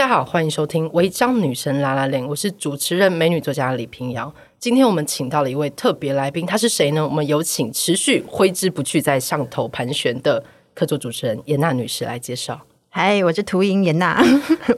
大家好，欢迎收听《违章女神拉拉链》，我是主持人美女作家李平瑶。今天我们请到了一位特别来宾，她是谁呢？我们有请持续挥之不去在上头盘旋的客座主持人颜娜女士来介绍。嗨，我是图莹颜娜，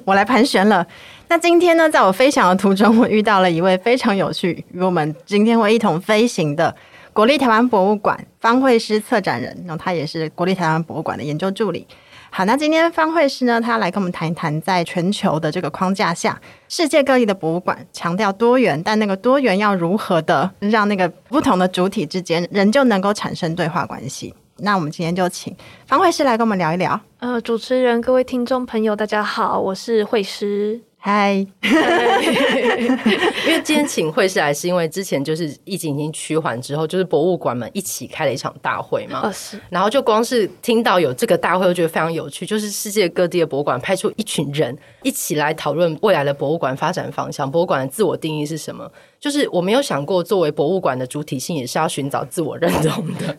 我来盘旋了。那今天呢，在我飞翔的途中，我遇到了一位非常有趣，与我们今天会一同飞行的国立台湾博物馆方慧诗策展人，然后他也是国立台湾博物馆的研究助理。好，那今天方慧师呢，他来跟我们谈一谈，在全球的这个框架下，世界各地的博物馆强调多元，但那个多元要如何的让那个不同的主体之间仍旧能够产生对话关系？那我们今天就请方慧师来跟我们聊一聊。呃，主持人、各位听众朋友，大家好，我是慧师。嗨，因为今天请会是来，是因为之前就是疫情已经趋缓之后，就是博物馆们一起开了一场大会嘛。哦，是。然后就光是听到有这个大会，我觉得非常有趣。就是世界各地的博物馆派出一群人一起来讨论未来的博物馆发展方向，博物馆的自我定义是什么？就是我没有想过，作为博物馆的主体性，也是要寻找自我认同的。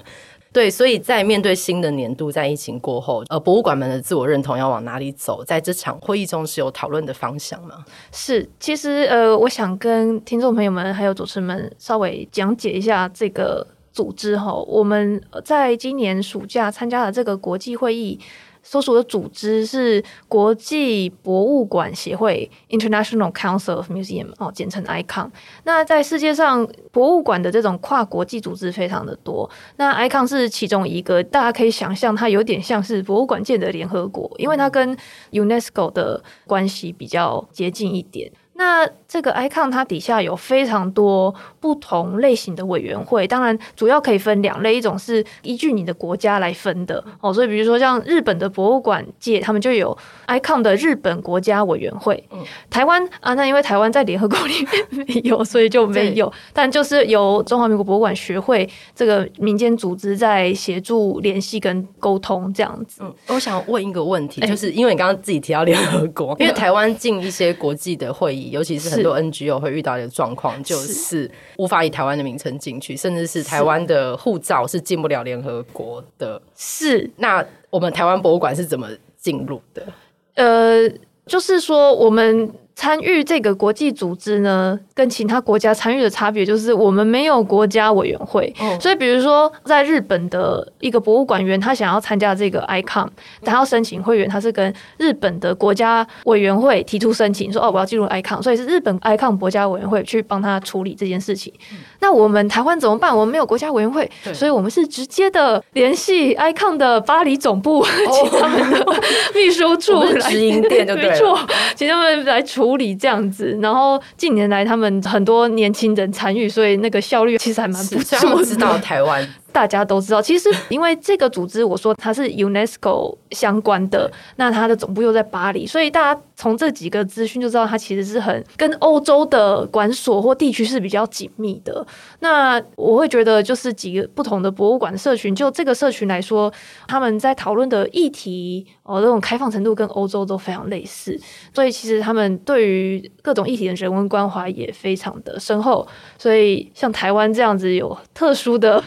对，所以在面对新的年度，在疫情过后，呃，博物馆们的自我认同要往哪里走？在这场会议中是有讨论的方向吗？是，其实呃，我想跟听众朋友们还有主持人们稍微讲解一下这个组织哈。我们在今年暑假参加了这个国际会议。所属的组织是国际博物馆协会 （International Council of Museum） 哦，简称 ICOM。那在世界上，博物馆的这种跨国际组织非常的多。那 ICOM 是其中一个，大家可以想象，它有点像是博物馆界的联合国，因为它跟 UNESCO 的关系比较接近一点。那这个 icon 它底下有非常多不同类型的委员会，当然主要可以分两类，一种是依据你的国家来分的哦，所以比如说像日本的博物馆界，他们就有 icon 的日本国家委员会。嗯、台湾啊，那因为台湾在联合国 里面没有，所以就没有。但就是由中华民国博物馆学会这个民间组织在协助联系跟沟通这样子。嗯，我想问一个问题，就是因为你刚刚自己提到联合国，因为台湾进一些国际的会议。尤其是很多 NGO 会遇到的状况，就是无法以台湾的名称进去，甚至是台湾的护照是进不了联合国的。是，那我们台湾博物馆是怎么进入的？呃，就是说我们。参与这个国际组织呢，跟其他国家参与的差别就是，我们没有国家委员会。哦、所以，比如说，在日本的一个博物馆员，他想要参加这个 ICOM，他要申请会员，他是跟日本的国家委员会提出申请，说哦，我要进入 ICOM，所以是日本 ICOM 国家委员会去帮他处理这件事情。嗯、那我们台湾怎么办？我们没有国家委员会，所以我们是直接的联系 ICOM 的巴黎总部，请他们的秘书处来直营店就对了，没错，请他们来处。处理这样子，然后近年来他们很多年轻人参与，所以那个效率其实还蛮不错。我知道台湾。大家都知道，其实因为这个组织，我说它是 UNESCO 相关的，那它的总部又在巴黎，所以大家从这几个资讯就知道，它其实是很跟欧洲的馆所或地区是比较紧密的。那我会觉得，就是几个不同的博物馆社群，就这个社群来说，他们在讨论的议题哦，这种开放程度跟欧洲都非常类似，所以其实他们对于各种议题的人文关怀也非常的深厚。所以像台湾这样子有特殊的。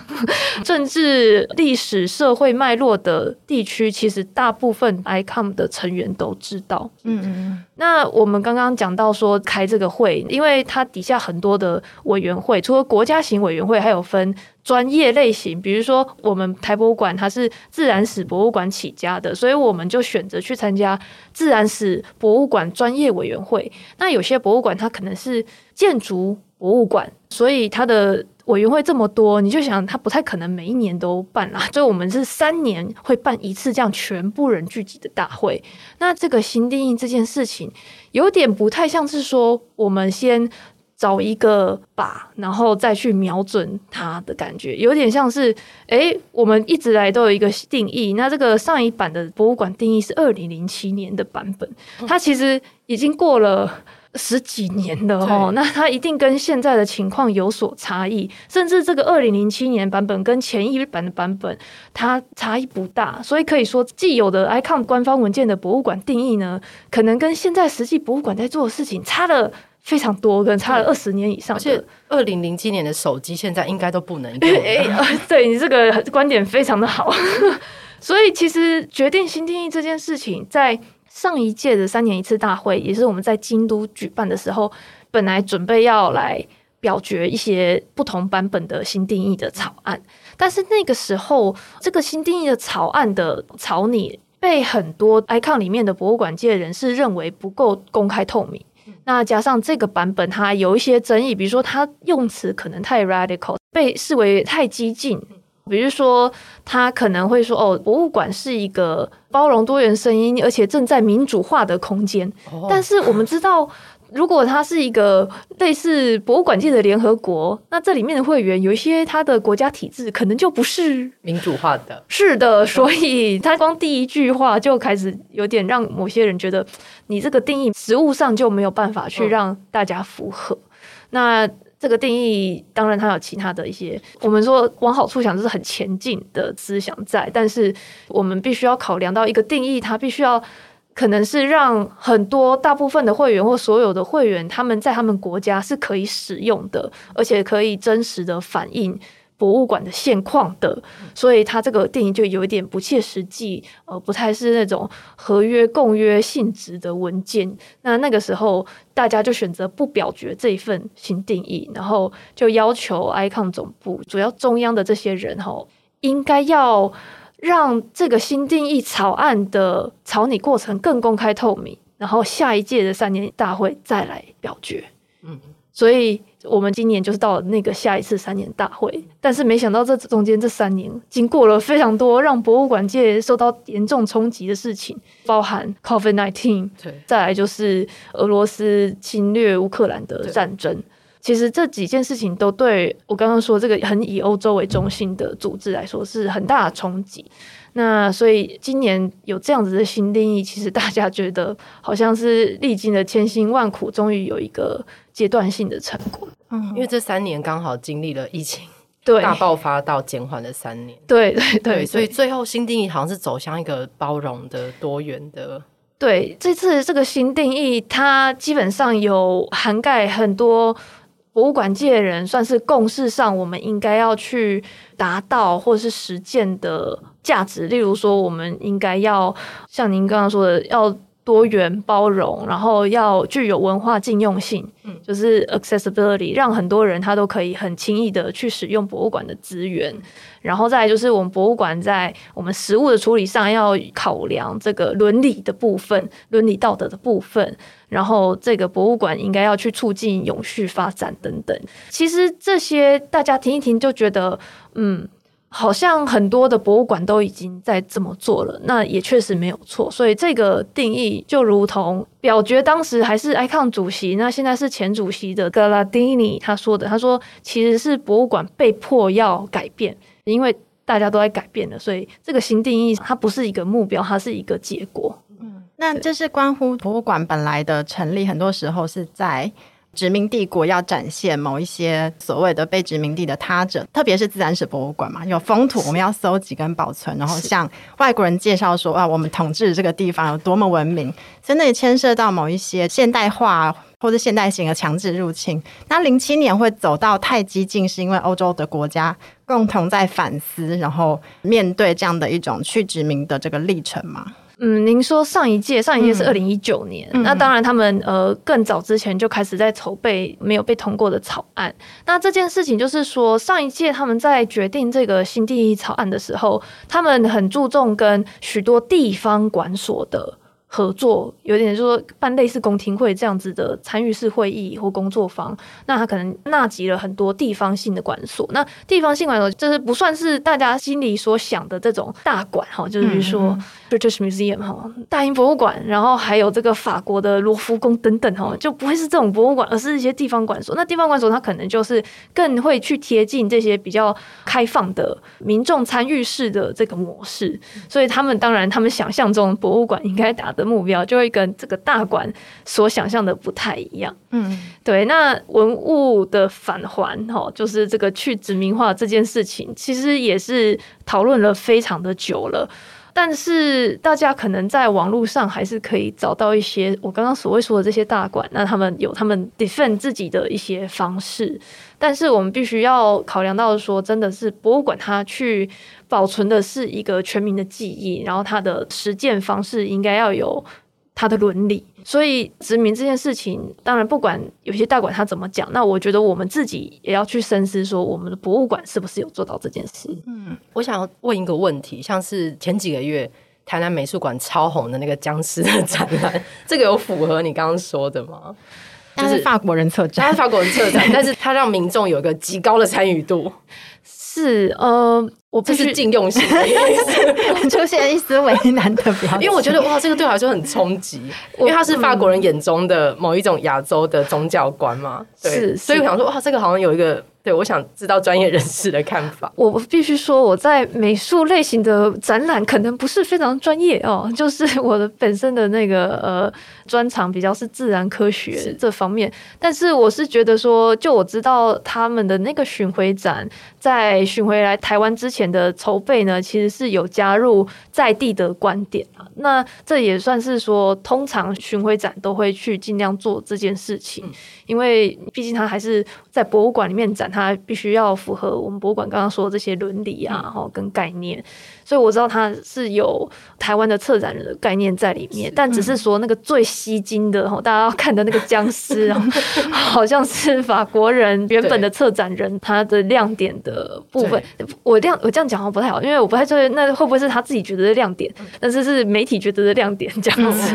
政治、历史、社会脉络的地区，其实大部分 ICOM 的成员都知道。嗯嗯。那我们刚刚讲到说开这个会，因为它底下很多的委员会，除了国家型委员会，还有分专业类型。比如说，我们台博物馆它是自然史博物馆起家的，所以我们就选择去参加自然史博物馆专业委员会。那有些博物馆它可能是建筑博物馆，所以它的。委员会这么多，你就想他不太可能每一年都办啦，所以我们是三年会办一次这样全部人聚集的大会。那这个新定义这件事情，有点不太像是说我们先找一个靶，然后再去瞄准它的感觉，有点像是诶，我们一直来都有一个定义。那这个上一版的博物馆定义是二零零七年的版本，它其实已经过了。十几年了哦，那它一定跟现在的情况有所差异，甚至这个二零零七年版本跟前一版的版本，它差异不大，所以可以说既有的 ICOM 官方文件的博物馆定义呢，可能跟现在实际博物馆在做的事情差了非常多，可能差了二十年以上。而且二零零七年的手机现在应该都不能用。对，你这个观点非常的好，所以其实决定新定义这件事情在。上一届的三年一次大会，也是我们在京都举办的时候，本来准备要来表决一些不同版本的新定义的草案，但是那个时候，这个新定义的草案的草拟被很多 icon 里面的博物馆界人士认为不够公开透明。那加上这个版本，它有一些争议，比如说它用词可能太 radical，被视为太激进。比如说，他可能会说：“哦，博物馆是一个包容多元声音，而且正在民主化的空间。”但是我们知道，如果它是一个类似博物馆界的联合国，那这里面的会员有一些他的国家体制可能就不是民主化的。是的，所以他光第一句话就开始有点让某些人觉得，你这个定义实物上就没有办法去让大家符合。那。这个定义当然它有其他的一些，我们说往好处想，就是很前进的思想在，但是我们必须要考量到一个定义，它必须要可能是让很多大部分的会员或所有的会员，他们在他们国家是可以使用的，而且可以真实的反映。博物馆的现况的，所以它这个定义就有一点不切实际，呃，不太是那种合约共约性质的文件。那那个时候，大家就选择不表决这一份新定义，然后就要求 ICON 总部主要中央的这些人吼，应该要让这个新定义草案的草拟过程更公开透明，然后下一届的三年大会再来表决。嗯，所以。我们今年就是到了那个下一次三年大会，但是没想到这中间这三年经过了非常多让博物馆界受到严重冲击的事情，包含 COVID nineteen，，再来就是俄罗斯侵略乌克兰的战争。其实这几件事情都对我刚刚说这个很以欧洲为中心的组织来说是很大的冲击。那所以今年有这样子的新定义，其实大家觉得好像是历经了千辛万苦，终于有一个阶段性的成果。嗯，因为这三年刚好经历了疫情对大爆发到减缓的三年，对对对，对，所以最后新定义好像是走向一个包容的、多元的。对，这次这个新定义，它基本上有涵盖很多博物馆界的人，算是共识上我们应该要去达到或是实践的。价值，例如说，我们应该要像您刚刚说的，要多元包容，然后要具有文化禁用性，嗯，就是 accessibility，让很多人他都可以很轻易的去使用博物馆的资源。然后再来就是我们博物馆在我们实物的处理上要考量这个伦理的部分、伦理道德的部分，然后这个博物馆应该要去促进永续发展等等。其实这些大家听一听就觉得，嗯。好像很多的博物馆都已经在这么做了，那也确实没有错。所以这个定义就如同表决当时还是 ICON 主席，那现在是前主席的 Galadini 他说的，他说其实是博物馆被迫要改变，因为大家都在改变了，所以这个新定义它不是一个目标，它是一个结果。嗯，那这是关乎博物馆本来的成立，很多时候是在。殖民帝国要展现某一些所谓的被殖民地的他者，特别是自然史博物馆嘛，有风土我们要搜集跟保存，然后向外国人介绍说啊，我们统治这个地方有多么文明，所以那也牵涉到某一些现代化或者现代型的强制入侵。那零七年会走到太激进，是因为欧洲的国家共同在反思，然后面对这样的一种去殖民的这个历程嘛。嗯，您说上一届，上一届是二零一九年，嗯、那当然他们呃更早之前就开始在筹备没有被通过的草案。那这件事情就是说，上一届他们在决定这个新定义草案的时候，他们很注重跟许多地方管所的。合作有点就说办类似公听会这样子的参与式会议或工作坊，那他可能纳集了很多地方性的馆所。那地方性馆所就是不算是大家心里所想的这种大馆哈，就是比如说 British Museum 哈，大英博物馆，然后还有这个法国的罗浮宫等等哈，就不会是这种博物馆，而是一些地方馆所。那地方馆所它可能就是更会去贴近这些比较开放的民众参与式的这个模式，所以他们当然他们想象中博物馆应该达的目标就会跟这个大馆所想象的不太一样。嗯，对。那文物的返还，哈，就是这个去殖民化这件事情，其实也是讨论了非常的久了。但是大家可能在网络上还是可以找到一些我刚刚所谓说的这些大馆，那他们有他们 defend 自己的一些方式。但是我们必须要考量到说，真的是博物馆它去。保存的是一个全民的记忆，然后它的实践方式应该要有它的伦理。所以殖民这件事情，当然不管有些大馆他怎么讲，那我觉得我们自己也要去深思，说我们的博物馆是不是有做到这件事。嗯，我想问一个问题，像是前几个月台南美术馆超红的那个僵尸的展览，这个有符合你刚刚说的吗？就是法国人策展，他是法国人策展，但是 他让民众有一个极高的参与度。是呃，我不是禁用性的意思，出现一丝为难的表情。因为我觉得哇，这个对我来说很冲击，因为他是法国人眼中的某一种亚洲的宗教观嘛。对，是，所以我想说哇，这个好像有一个。对，我想知道专业人士的看法。我必须说，我在美术类型的展览可能不是非常专业哦，就是我的本身的那个呃专长比较是自然科学这方面。但是我是觉得说，就我知道他们的那个巡回展，在巡回来台湾之前的筹备呢，其实是有加入在地的观点啊。那这也算是说，通常巡回展都会去尽量做这件事情，因为毕竟它还是在博物馆里面展。它必须要符合我们博物馆刚刚说的这些伦理啊，然后跟概念，所以我知道它是有台湾的策展人的概念在里面，但只是说那个最吸睛的哈，大家要看的那个僵尸啊，好像是法国人原本的策展人他的亮点的部分。我这样我这样讲好像不太好，因为我不太确定那会不会是他自己觉得的亮点，但是是媒体觉得的亮点这样子。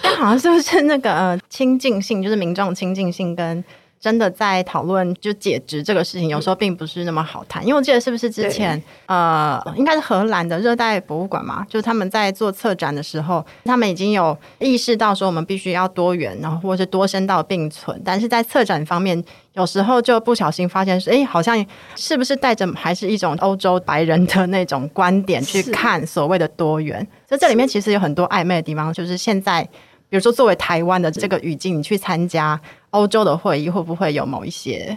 但好像是不是那个呃亲近性，就是民众亲近性跟。真的在讨论就解职这个事情，有时候并不是那么好谈。因为我记得是不是之前呃，应该是荷兰的热带博物馆嘛，就是他们在做策展的时候，他们已经有意识到说我们必须要多元，然后或者是多声道并存。但是在策展方面，有时候就不小心发现说，哎，好像是不是带着还是一种欧洲白人的那种观点去看所谓的多元？所以这里面其实有很多暧昧的地方，就是现在。比如说，作为台湾的这个语境，你去参加欧洲的会议，会不会有某一些？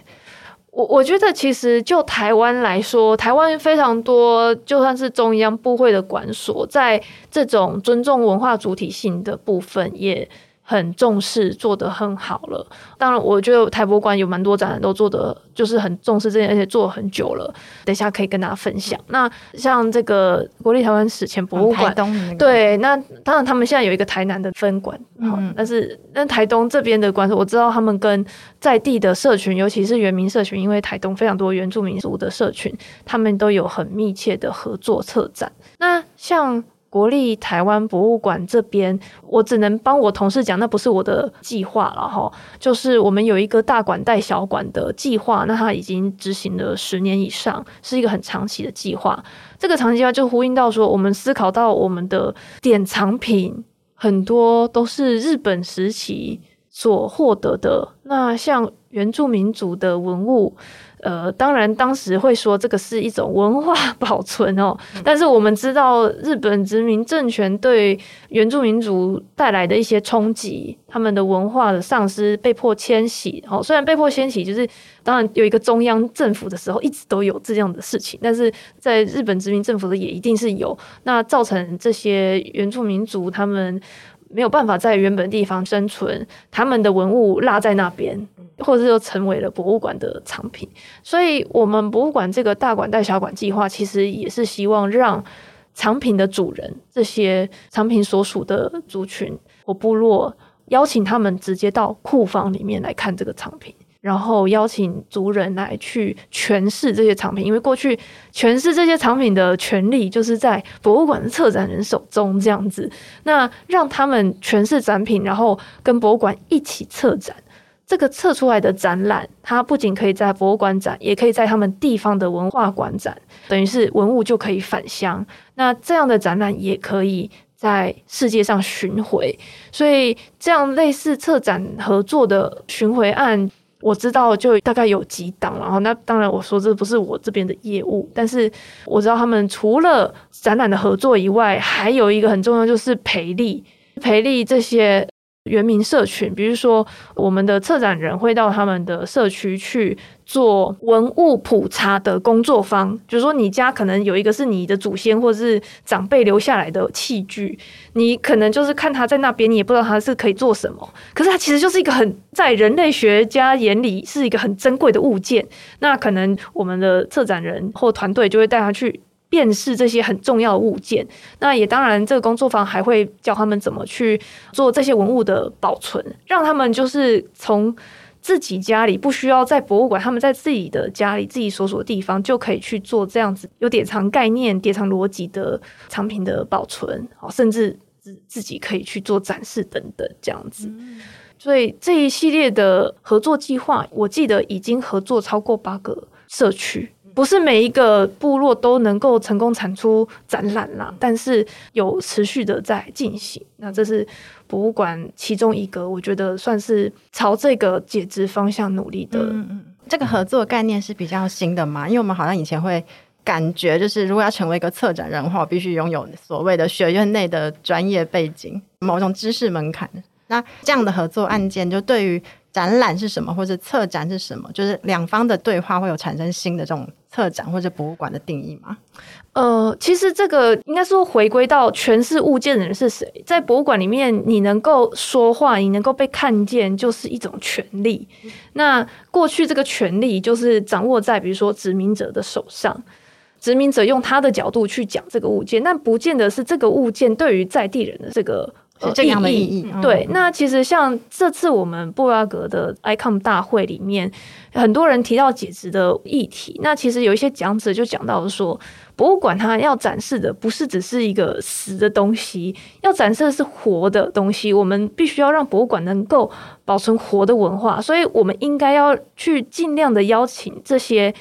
我我觉得，其实就台湾来说，台湾非常多，就算是中央部会的管所，在这种尊重文化主体性的部分，也很重视，做得很好了。当然，我觉得台博馆有蛮多展览都做得就是很重视这件，而且做了很久了。等一下可以跟大家分享。那像这个国立台湾史前博物馆，嗯，对，那当然他们现在有一个台南的分馆，嗯，但是那台东这边的馆，我知道他们跟在地的社群，尤其是原民社群，因为台东非常多原住民族的社群，他们都有很密切的合作策展。那像。国立台湾博物馆这边，我只能帮我同事讲，那不是我的计划了哈。就是我们有一个大馆带小馆的计划，那它已经执行了十年以上，是一个很长期的计划。这个长期计划就呼应到说，我们思考到我们的典藏品很多都是日本时期所获得的，那像原住民族的文物。呃，当然，当时会说这个是一种文化 保存哦。但是我们知道，日本殖民政权对原住民族带来的一些冲击，他们的文化的丧失，被迫迁徙。哦，虽然被迫迁徙，就是当然有一个中央政府的时候，一直都有这样的事情。但是在日本殖民政府的也一定是有，那造成这些原住民族他们没有办法在原本地方生存，他们的文物落在那边。或者又成为了博物馆的藏品，所以我们博物馆这个大馆带小馆计划，其实也是希望让藏品的主人，这些藏品所属的族群或部落，邀请他们直接到库房里面来看这个藏品，然后邀请族人来去诠释这些藏品，因为过去诠释这些藏品的权利就是在博物馆的策展人手中，这样子，那让他们诠释展品，然后跟博物馆一起策展。这个测出来的展览，它不仅可以在博物馆展，也可以在他们地方的文化馆展，等于是文物就可以返乡。那这样的展览也可以在世界上巡回，所以这样类似策展合作的巡回案，我知道就大概有几档。然后那当然我说这不是我这边的业务，但是我知道他们除了展览的合作以外，还有一个很重要就是培力，培力这些。原民社群，比如说我们的策展人会到他们的社区去做文物普查的工作坊。就是说，你家可能有一个是你的祖先或者是长辈留下来的器具，你可能就是看他在那边，你也不知道他是可以做什么。可是他其实就是一个很在人类学家眼里是一个很珍贵的物件。那可能我们的策展人或团队就会带他去辨识这些很重要的物件。那也当然，这个工作坊还会教他们怎么去做这些文物的保存，让他们就是从自己家里不需要在博物馆，他们在自己的家里自己所属的地方就可以去做这样子有典藏概念、典藏逻辑的藏品的保存，甚至自自己可以去做展示等等这样子。所以这一系列的合作计划，我记得已经合作超过八个社区，不是每一个部落都能够成功产出展览啦，但是有持续的在进行。那这是博物馆其中一个，我觉得算是朝这个解职方向努力的。嗯嗯，这个合作概念是比较新的嘛？因为我们好像以前会感觉，就是如果要成为一个策展人的话，我必须拥有所谓的学院内的专业背景，某种知识门槛。那这样的合作案件，就对于展览是什么，或者策展是什么，就是两方的对话会有产生新的这种策展或者博物馆的定义吗？呃，其实这个应该说回归到诠释物件的人是谁，在博物馆里面，你能够说话，你能够被看见，就是一种权利。嗯、那过去这个权利就是掌握在比如说殖民者的手上，殖民者用他的角度去讲这个物件，但不见得是这个物件对于在地人的这个。是这样的意义，对。那其实像这次我们布拉格的 ICOM 大会里面，很多人提到解职的议题。那其实有一些讲者就讲到说，博物馆它要展示的不是只是一个死的东西，要展示的是活的东西。我们必须要让博物馆能够保存活的文化，所以我们应该要去尽量的邀请这些。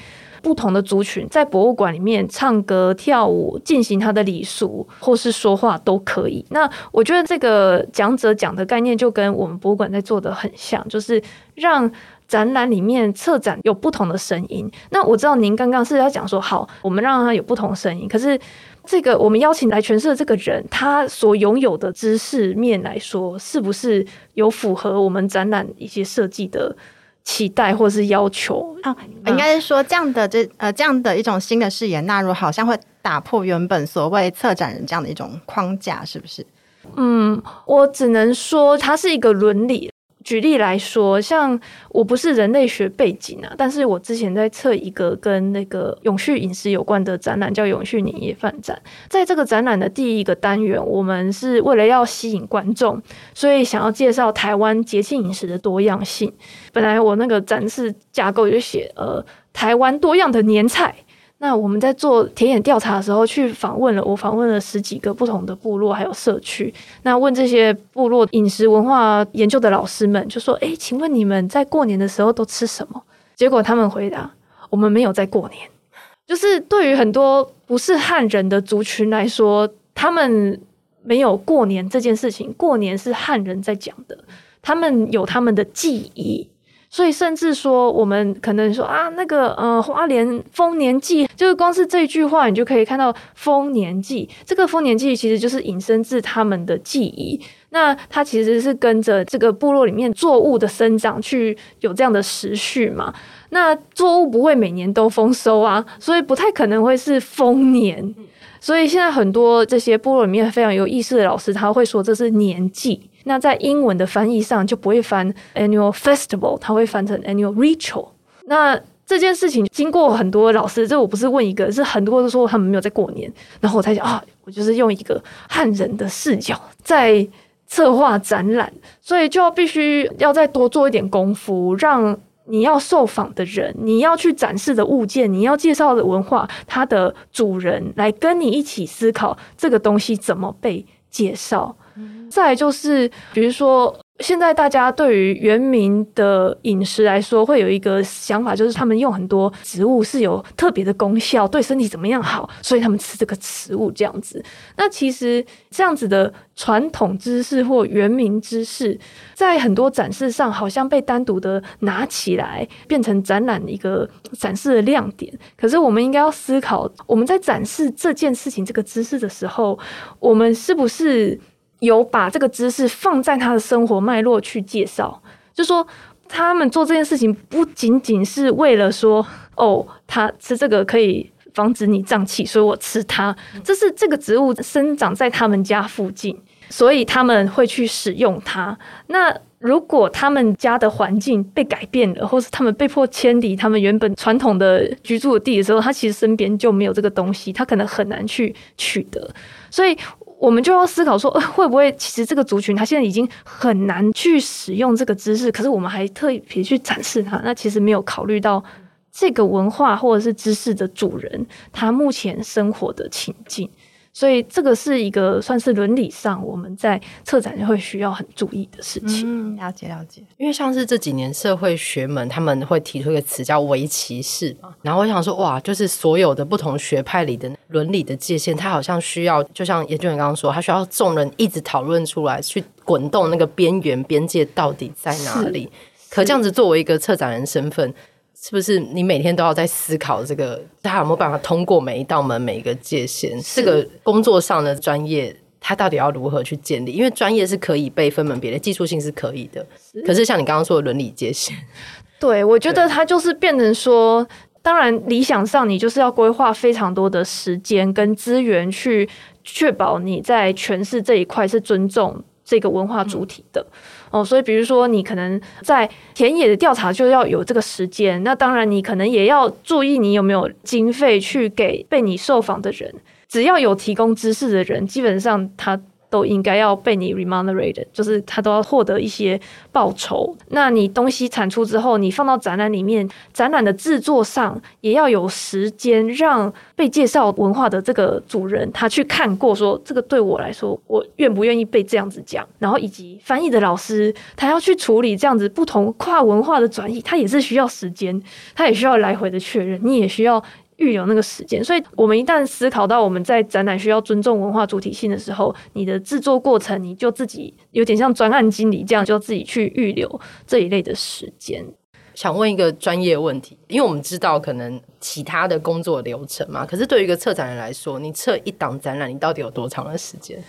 不同的族群在博物馆里面唱歌、跳舞、进行他的礼俗，或是说话都可以。那我觉得这个讲者讲的概念就跟我们博物馆在做的很像，就是让展览里面策展有不同的声音。那我知道您刚刚是要讲说，好，我们让他有不同声音。可是这个我们邀请来诠释的这个人，他所拥有的知识面来说，是不是有符合我们展览一些设计的？期待或是要求啊，应该是说这样的这呃这样的一种新的视野纳入，好像会打破原本所谓策展人这样的一种框架，是不是？嗯，我只能说它是一个伦理。举例来说，像我不是人类学背景啊，但是我之前在策一个跟那个永续饮食有关的展览，叫永续年夜饭展。在这个展览的第一个单元，我们是为了要吸引观众，所以想要介绍台湾节庆饮食的多样性。本来我那个展示架构就写呃，台湾多样的年菜。那我们在做田野调查的时候，去访问了，我访问了十几个不同的部落还有社区。那问这些部落饮食文化研究的老师们，就说：“诶，请问你们在过年的时候都吃什么？”结果他们回答：“我们没有在过年。”就是对于很多不是汉人的族群来说，他们没有过年这件事情。过年是汉人在讲的，他们有他们的记忆。所以，甚至说，我们可能说啊，那个呃，花莲丰年祭，就是光是这句话，你就可以看到丰年祭。这个丰年祭其实就是引申自他们的记忆。那它其实是跟着这个部落里面作物的生长去有这样的时序嘛。那作物不会每年都丰收啊，所以不太可能会是丰年。所以现在很多这些部落里面非常有意思的老师，他会说这是年祭。那在英文的翻译上就不会翻 annual festival，它会翻成 annual ritual。那这件事情经过很多老师，这我不是问一个，是很多都说他们没有在过年，然后我才想啊，我就是用一个汉人的视角在策划展览，所以就要必须要再多做一点功夫，让你要受访的人，你要去展示的物件，你要介绍的文化，它的主人来跟你一起思考这个东西怎么被介绍。再来就是，比如说，现在大家对于原民的饮食来说，会有一个想法，就是他们用很多植物是有特别的功效，对身体怎么样好，所以他们吃这个食物这样子。那其实这样子的传统知识或原民知识，在很多展示上好像被单独的拿起来，变成展览一个展示的亮点。可是我们应该要思考，我们在展示这件事情、这个知识的时候，我们是不是？有把这个知识放在他的生活脉络去介绍，就说他们做这件事情不仅仅是为了说哦，他吃这个可以防止你胀气，所以我吃它。这是这个植物生长在他们家附近，所以他们会去使用它。那如果他们家的环境被改变了，或是他们被迫迁离他们原本传统的居住的地的时候，他其实身边就没有这个东西，他可能很难去取得。所以，我们就要思考说，会不会其实这个族群他现在已经很难去使用这个知识，可是我们还特别去展示它，那其实没有考虑到这个文化或者是知识的主人他目前生活的情境。所以这个是一个算是伦理上我们在策展会需要很注意的事情。嗯，了解了解。因为像是这几年社会学们他们会提出一个词叫“围棋式”嘛，然后我想说，哇，就是所有的不同学派里的伦理的界限，它好像需要，就像研究员刚刚说，它需要众人一直讨论出来，去滚动那个边缘边界到底在哪里。可这样子作为一个策展人身份。是不是你每天都要在思考这个？他有没有办法通过每一道门、每一个界限？这个工作上的专业，他到底要如何去建立？因为专业是可以被分门别类，技术性是可以的。是可是像你刚刚说的伦理界限，对，我觉得它就是变成说，当然理想上你就是要规划非常多的时间跟资源，去确保你在诠释这一块是尊重这个文化主体的。嗯哦，所以比如说，你可能在田野的调查就要有这个时间，那当然你可能也要注意你有没有经费去给被你受访的人，只要有提供知识的人，基本上他。都应该要被你 remunerated，就是他都要获得一些报酬。那你东西产出之后，你放到展览里面，展览的制作上也要有时间，让被介绍文化的这个主人他去看过，说这个对我来说，我愿不愿意被这样子讲。然后以及翻译的老师，他要去处理这样子不同跨文化的转译，他也是需要时间，他也需要来回的确认，你也需要。预留那个时间，所以我们一旦思考到我们在展览需要尊重文化主体性的时候，你的制作过程你就自己有点像专案经理这样，就自己去预留这一类的时间。想问一个专业问题，因为我们知道可能其他的工作流程嘛，可是对于一个策展人来说，你测一档展览，你到底有多长的时间？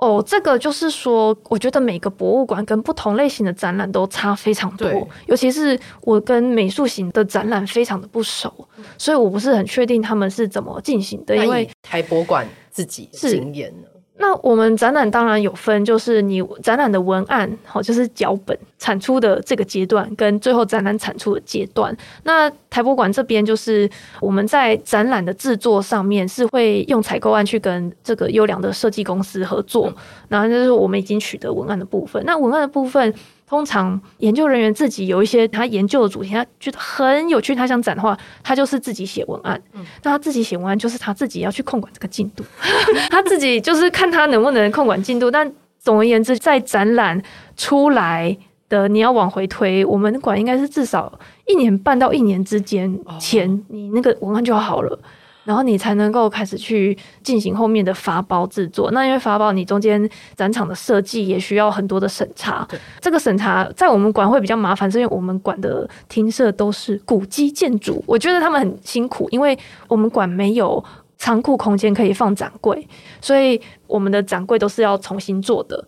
哦，这个就是说，我觉得每个博物馆跟不同类型的展览都差非常多，尤其是我跟美术型的展览非常的不熟，所以我不是很确定他们是怎么进行的。因为台博馆自己经验呢。那我们展览当然有分，就是你展览的文案，好，就是脚本产出的这个阶段，跟最后展览产出的阶段。那台博馆这边就是我们在展览的制作上面是会用采购案去跟这个优良的设计公司合作，然后就是我们已经取得文案的部分。那文案的部分。通常研究人员自己有一些他研究的主题，他觉得很有趣，他想展的话，他就是自己写文案。嗯，那他自己写文案就是他自己要去控管这个进度，他自己就是看他能不能控管进度。但总而言之，在展览出来的你要往回推，我们馆应该是至少一年半到一年之间前，你那个文案就好了。然后你才能够开始去进行后面的发包制作。那因为发包，你中间展场的设计也需要很多的审查。对这个审查在我们馆会比较麻烦，是因为我们馆的厅舍都是古迹建筑，我觉得他们很辛苦，因为我们馆没有仓库空间可以放展柜，所以我们的展柜都是要重新做的。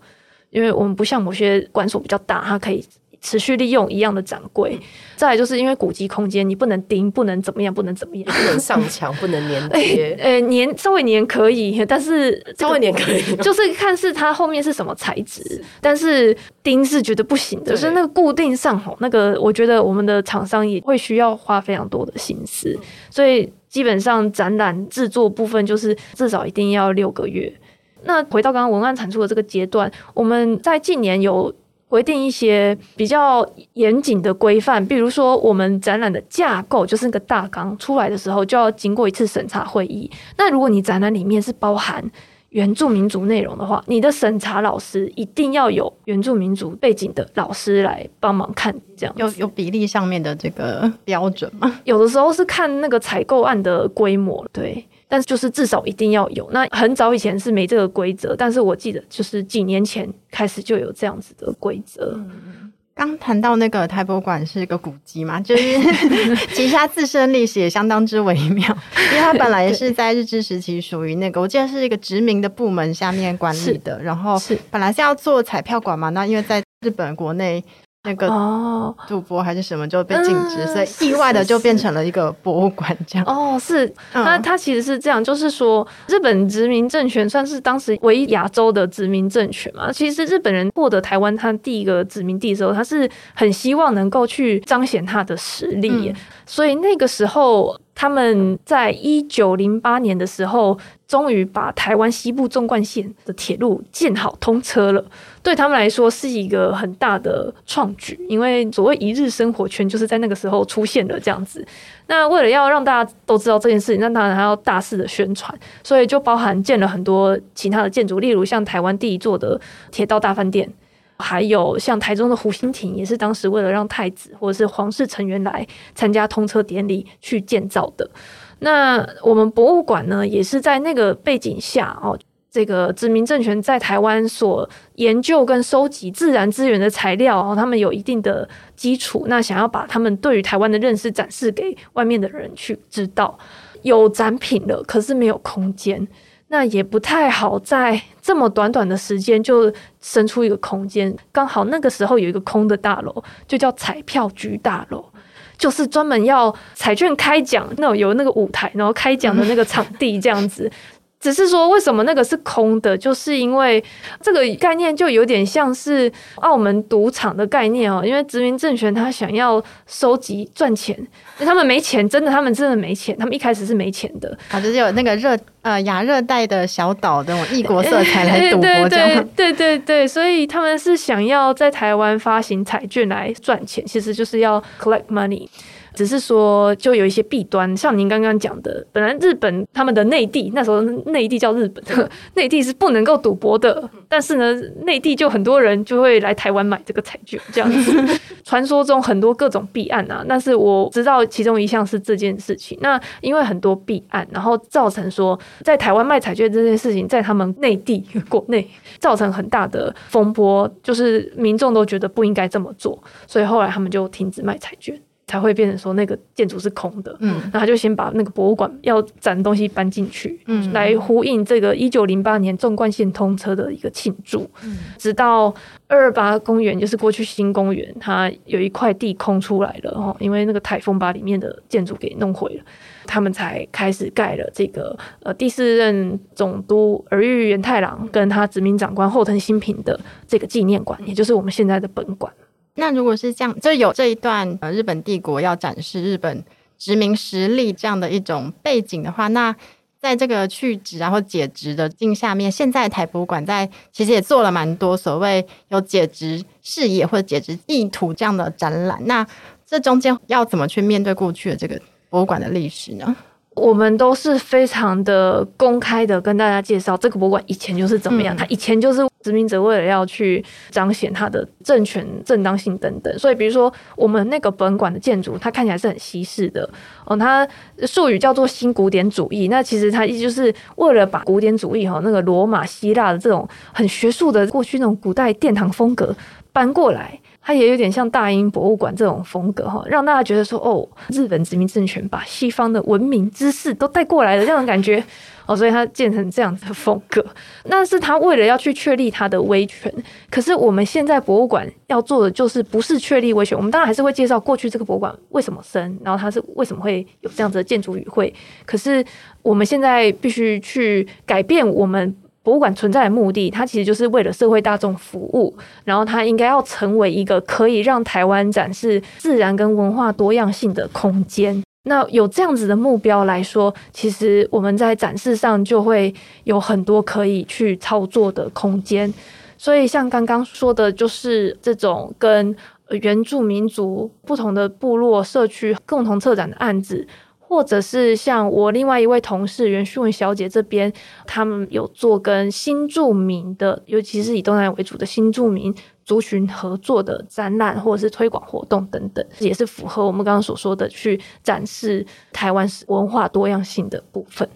因为我们不像某些馆所比较大，它可以。持续利用一样的展柜，再来就是因为古籍空间，你不能钉，不能怎么样，不能怎么样，不能上墙，不能粘贴。呃、欸，粘、欸、稍微粘可以，但是、这个、稍微粘可以，就是看是它后面是什么材质，是但是钉是绝对不行的。就是那个固定上吼，那个我觉得我们的厂商也会需要花非常多的心思，所以基本上展览制作部分就是至少一定要六个月。那回到刚刚文案产出的这个阶段，我们在近年有。规定一些比较严谨的规范，比如说我们展览的架构就是那个大纲出来的时候，就要经过一次审查会议。那如果你展览里面是包含原住民族内容的话，你的审查老师一定要有原住民族背景的老师来帮忙看，这样有有比例上面的这个标准吗？有的时候是看那个采购案的规模，对。但是就是至少一定要有。那很早以前是没这个规则，但是我记得就是几年前开始就有这样子的规则。刚谈到那个台博馆是一个古迹嘛，就是 其实它自身历史也相当之微妙，因为它本来是在日治时期属于那个，我记得是一个殖民的部门下面管理的，然后是本来是要做彩票馆嘛，那因为在日本国内。那个哦，赌博还是什么就被禁止，哦、所以意外的就变成了一个博物馆这样。哦，是，那它其实是这样，就是说日本殖民政权算是当时唯一亚洲的殖民政权嘛。其实日本人获得台湾，他第一个殖民地的时候，他是很希望能够去彰显他的实力，嗯、所以那个时候。他们在一九零八年的时候，终于把台湾西部纵贯线的铁路建好通车了。对他们来说是一个很大的创举，因为所谓一日生活圈就是在那个时候出现的这样子。那为了要让大家都知道这件事情，那当然还要大肆的宣传，所以就包含建了很多其他的建筑，例如像台湾第一座的铁道大饭店。还有像台中的湖心亭，也是当时为了让太子或者是皇室成员来参加通车典礼去建造的。那我们博物馆呢，也是在那个背景下哦，这个殖民政权在台湾所研究跟收集自然资源的材料哦，他们有一定的基础。那想要把他们对于台湾的认识展示给外面的人去知道，有展品了，可是没有空间。那也不太好，在这么短短的时间就生出一个空间。刚好那个时候有一个空的大楼，就叫彩票局大楼，就是专门要彩券开奖那有那个舞台，然后开奖的那个场地这样子。只是说，为什么那个是空的？就是因为这个概念就有点像是澳门赌场的概念哦。因为殖民政权他想要收集赚钱，他们没钱，真的，他们真的没钱。他们一开始是没钱的，啊，就是有那个热呃亚热带的小岛的异国色彩来赌博这样。对对对对对，所以他们是想要在台湾发行彩券来赚钱，其实就是要 collect money。只是说，就有一些弊端，像您刚刚讲的，本来日本他们的内地那时候内地叫日本，内地是不能够赌博的，但是呢，内地就很多人就会来台湾买这个彩券，这样子。传说中很多各种弊案啊，但是我知道其中一项是这件事情。那因为很多弊案，然后造成说在台湾卖彩券这件事情，在他们内地国内造成很大的风波，就是民众都觉得不应该这么做，所以后来他们就停止卖彩券。才会变成说那个建筑是空的，嗯，那他就先把那个博物馆要展东西搬进去，嗯，来呼应这个一九零八年纵贯线通车的一个庆祝，嗯，直到二二八公园，就是过去新公园，它有一块地空出来了哦，因为那个台风把里面的建筑给弄毁了，他们才开始盖了这个呃第四任总督儿玉源太郎跟他殖民长官后藤新平的这个纪念馆，也就是我们现在的本馆。那如果是这样，就有这一段呃日本帝国要展示日本殖民实力这样的一种背景的话，那在这个去职然后解职的镜下面，现在台博物馆在其实也做了蛮多所谓有解职视野或者解职意图这样的展览。那这中间要怎么去面对过去的这个博物馆的历史呢？我们都是非常的公开的跟大家介绍这个博物馆以前就是怎么样，它以前就是殖民者为了要去彰显他的政权正当性等等，所以比如说我们那个本馆的建筑，它看起来是很西式的哦，它术语叫做新古典主义，那其实它意思就是为了把古典主义哈那个罗马希腊的这种很学术的过去那种古代殿堂风格搬过来。它也有点像大英博物馆这种风格哈，让大家觉得说哦，日本殖民政权把西方的文明知识都带过来了这种感觉 哦，所以它建成这样子的风格。那是他为了要去确立他的威权。可是我们现在博物馆要做的就是不是确立威权，我们当然还是会介绍过去这个博物馆为什么生，然后它是为什么会有这样子的建筑语汇。可是我们现在必须去改变我们。博物馆存在的目的，它其实就是为了社会大众服务，然后它应该要成为一个可以让台湾展示自然跟文化多样性的空间。那有这样子的目标来说，其实我们在展示上就会有很多可以去操作的空间。所以像刚刚说的，就是这种跟原住民族不同的部落社区共同策展的案子。或者是像我另外一位同事袁旭文小姐这边，他们有做跟新住民的，尤其是以东南亚为主的新住民族群合作的展览，或者是推广活动等等，也是符合我们刚刚所说的去展示台湾文化多样性的部分。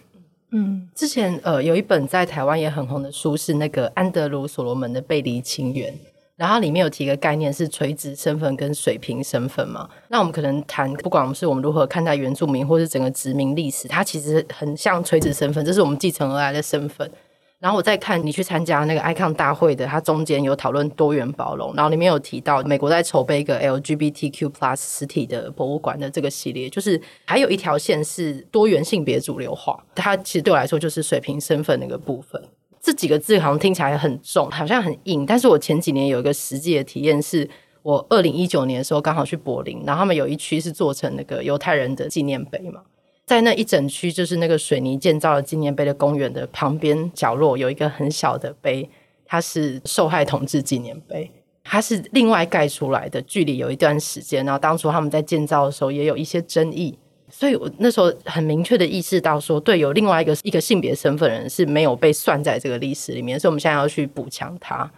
嗯，之前呃有一本在台湾也很红的书是那个安德鲁所罗门的《背离情缘》。然后里面有提一个概念是垂直身份跟水平身份嘛，那我们可能谈不管是我们如何看待原住民或是整个殖民历史，它其实很像垂直身份，这是我们继承而来的身份。然后我再看你去参加那个 ICON 大会的，它中间有讨论多元包容，然后里面有提到美国在筹备一个 LGBTQ plus 实体的博物馆的这个系列，就是还有一条线是多元性别主流化，它其实对我来说就是水平身份那个部分。这几个字好像听起来很重，好像很硬，但是我前几年有一个实际的体验是，我二零一九年的时候刚好去柏林，然后他们有一区是做成那个犹太人的纪念碑嘛。在那一整区，就是那个水泥建造的纪念碑的公园的旁边角落，有一个很小的碑，它是受害同志纪念碑，它是另外盖出来的，距离有一段时间，然后当初他们在建造的时候也有一些争议，所以我那时候很明确的意识到说，对，有另外一个一个性别身份人是没有被算在这个历史里面，所以我们现在要去补强它。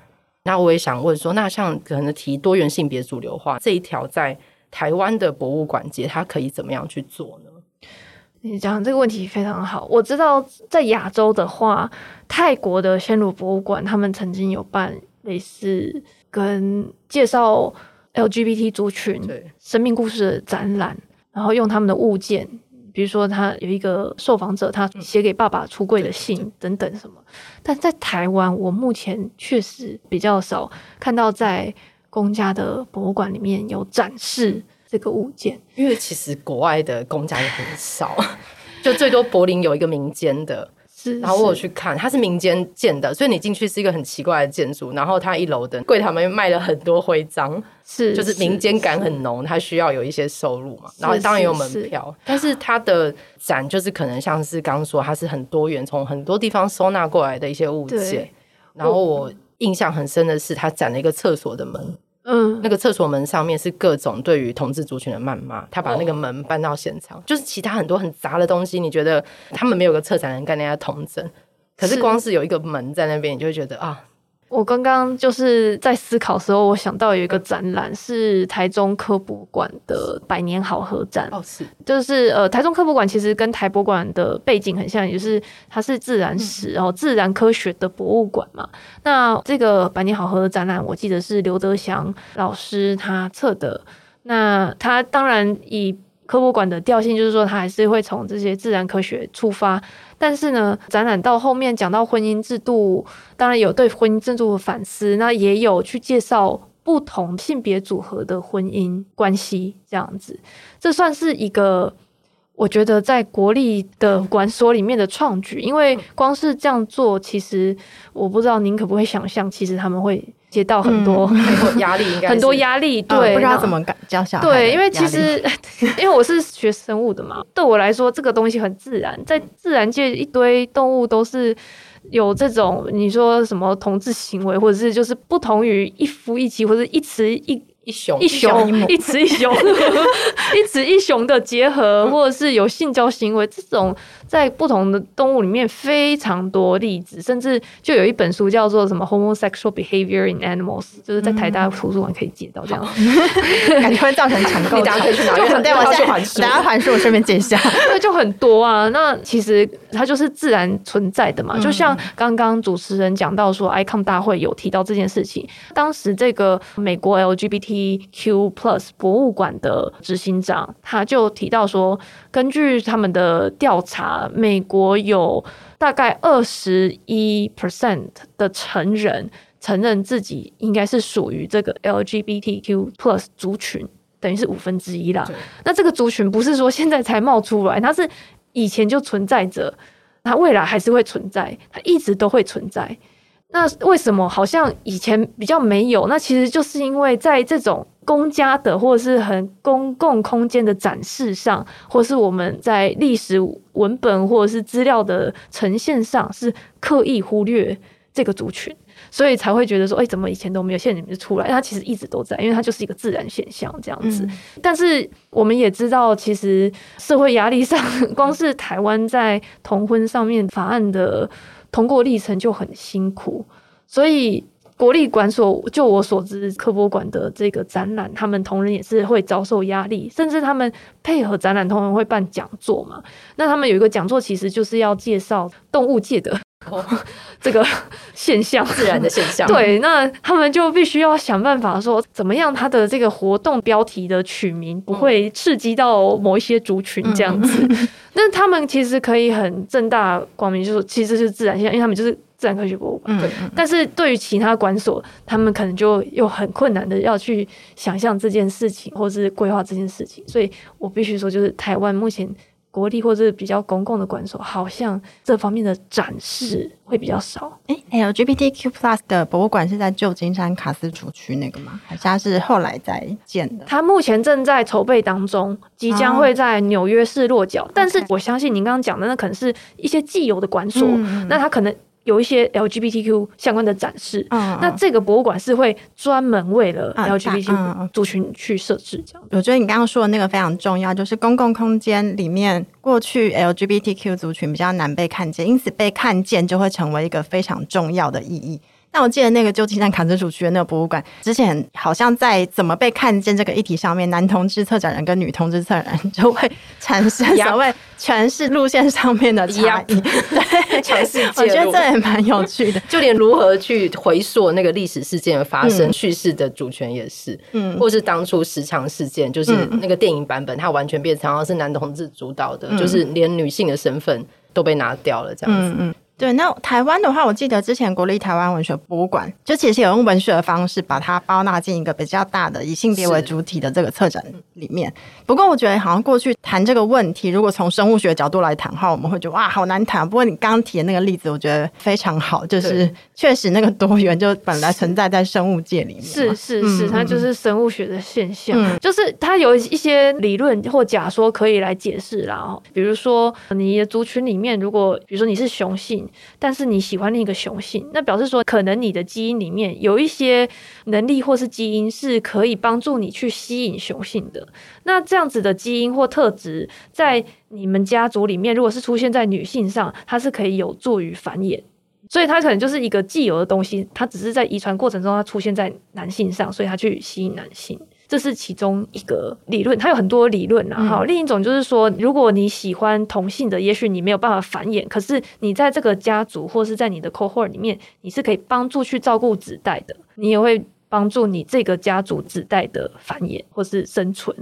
那我也想问说，那像可能提多元性别主流化这一条，在台湾的博物馆界，它可以怎么样去做呢？你讲这个问题非常好。我知道在亚洲的话，泰国的暹罗博物馆他们曾经有办类似跟介绍 LGBT 族群生命故事的展览，然后用他们的物件，比如说他有一个受访者他写给爸爸出柜的信等等什么。但在台湾，我目前确实比较少看到在公家的博物馆里面有展示。这个物件，因为其实国外的公家也很少，就最多柏林有一个民间的，是。然后我有去看，它是民间建的，所以你进去是一个很奇怪的建筑。然后它一楼的柜台们卖了很多徽章，是，就是民间感很浓，它需要有一些收入嘛。然后当然有门票，但是它的展就是可能像是刚刚说，它是很多元，从很多地方收纳过来的一些物件。然后我印象很深的是，它展了一个厕所的门。嗯，那个厕所门上面是各种对于同志族群的谩骂，他把那个门搬到现场，哦、就是其他很多很杂的东西，你觉得他们没有个策展人跟人家同整，可是。光是有一个门在那边，你就会觉得啊。我刚刚就是在思考的时候，我想到有一个展览是台中科博馆的百年好合展。哦，是，就是呃，台中科博馆其实跟台博馆的背景很像，也就是它是自然史，然后自然科学的博物馆嘛。那这个百年好合的展览，我记得是刘德祥老师他策的。那他当然以科博馆的调性，就是说他还是会从这些自然科学出发。但是呢，展览到后面讲到婚姻制度，当然有对婚姻制度的反思，那也有去介绍不同性别组合的婚姻关系这样子。这算是一个我觉得在国立的馆所里面的创举，因为光是这样做，其实我不知道您可不可以想象，其实他们会接到很多 压力，应该很多压力，对，不知道怎么教小孩。对，因为其实 因为我是学生物的嘛，对我来说这个东西很自然，在自然界一堆动物都是有这种你说什么同志行为，或者是就是不同于一夫一妻或者一雌一。一雄一雄一雌一雄一雌一雄 的结合，或者是有性交行为，这种在不同的动物里面非常多例子，甚至就有一本书叫做什么 “Homosexual Behavior in Animals”，就是在台大图书馆可以借到这样，嗯、感觉会造成抢购。大家可以去拿，就带我去还书，大家还书我顺便借一下。对，就很多啊。那其实它就是自然存在的嘛，嗯、就像刚刚主持人讲到说，ICOM 大会有提到这件事情，当时这个美国 LGBT Q Plus 博物馆的执行长，他就提到说，根据他们的调查，美国有大概二十一 percent 的成人承认自己应该是属于这个 LGBTQ Plus 族群，等于是五分之一啦。那这个族群不是说现在才冒出来，它是以前就存在着，它未来还是会存在，它一直都会存在。那为什么好像以前比较没有？那其实就是因为在这种公家的或者是很公共空间的展示上，或是我们在历史文本或者是资料的呈现上，是刻意忽略这个族群，所以才会觉得说，哎，怎么以前都没有，现在你们就出来？它其实一直都在，因为它就是一个自然现象这样子。嗯、但是我们也知道，其实社会压力上，光是台湾在同婚上面法案的。通过历程就很辛苦，所以国立馆所就我所知，科博馆的这个展览，他们同仁也是会遭受压力，甚至他们配合展览，同仁会办讲座嘛。那他们有一个讲座，其实就是要介绍动物界的 这个现象，自然的现象。对，那他们就必须要想办法说，怎么样他的这个活动标题的取名不会刺激到某一些族群这样子。那他们其实可以很正大光明，就是其实是自然现象，因为他们就是自然科学博物馆。对，但是对于其他馆所，他们可能就又很困难的要去想象这件事情，或是规划这件事情。所以我必须说，就是台湾目前。国立或者比较公共的馆所，好像这方面的展示会比较少。哎，LGBTQ Plus 的博物馆是在旧金山卡斯楚区那个吗？还是它是后来在建的？它目前正在筹备当中，即将会在纽约市落脚。哦、但是我相信您刚刚讲的，那可能是一些既有的馆所，嗯、那它可能。有一些 LGBTQ 相关的展示，嗯、那这个博物馆是会专门为了 LGBTQ 族群去设置这样。我觉得你刚刚说的那个非常重要，就是公共空间里面过去 LGBTQ 族群比较难被看见，因此被看见就会成为一个非常重要的意义。但我记得那个旧金山卡斯楚区的那个博物馆，之前好像在怎么被看见这个议题上面，男同志策展人跟女同志策展人 就会产生所谓诠释路线上面的差异。对，诠释我觉得这也蛮有趣的。就连如何去回溯那个历史事件的发生叙事的主权也是，嗯，或是当初十强事件，就是那个电影版本，它完全变成是男同志主导的，就是连女性的身份都被拿掉了，这样子。嗯嗯对，那台湾的话，我记得之前国立台湾文学博物馆就其实有用文学的方式把它包纳进一个比较大的以性别为主体的这个策展里面。不过我觉得好像过去谈这个问题，如果从生物学角度来谈的话，我们会觉得哇，好难谈。不过你刚刚提的那个例子，我觉得非常好，就是确实那个多元就本来存在在生物界里面。是是是，它就是生物学的现象，嗯、就是它有一些理论或假说可以来解释啦。比如说你的族群里面，如果比如说你是雄性。但是你喜欢另一个雄性，那表示说可能你的基因里面有一些能力或是基因是可以帮助你去吸引雄性的。那这样子的基因或特质，在你们家族里面，如果是出现在女性上，它是可以有助于繁衍。所以它可能就是一个既有的东西，它只是在遗传过程中它出现在男性上，所以它去吸引男性。这是其中一个理论，它有很多理论然后，另一种就是说，如果你喜欢同性的，也许你没有办法繁衍，可是你在这个家族或是在你的 cohort 里面，你是可以帮助去照顾子代的，你也会帮助你这个家族子代的繁衍或是生存。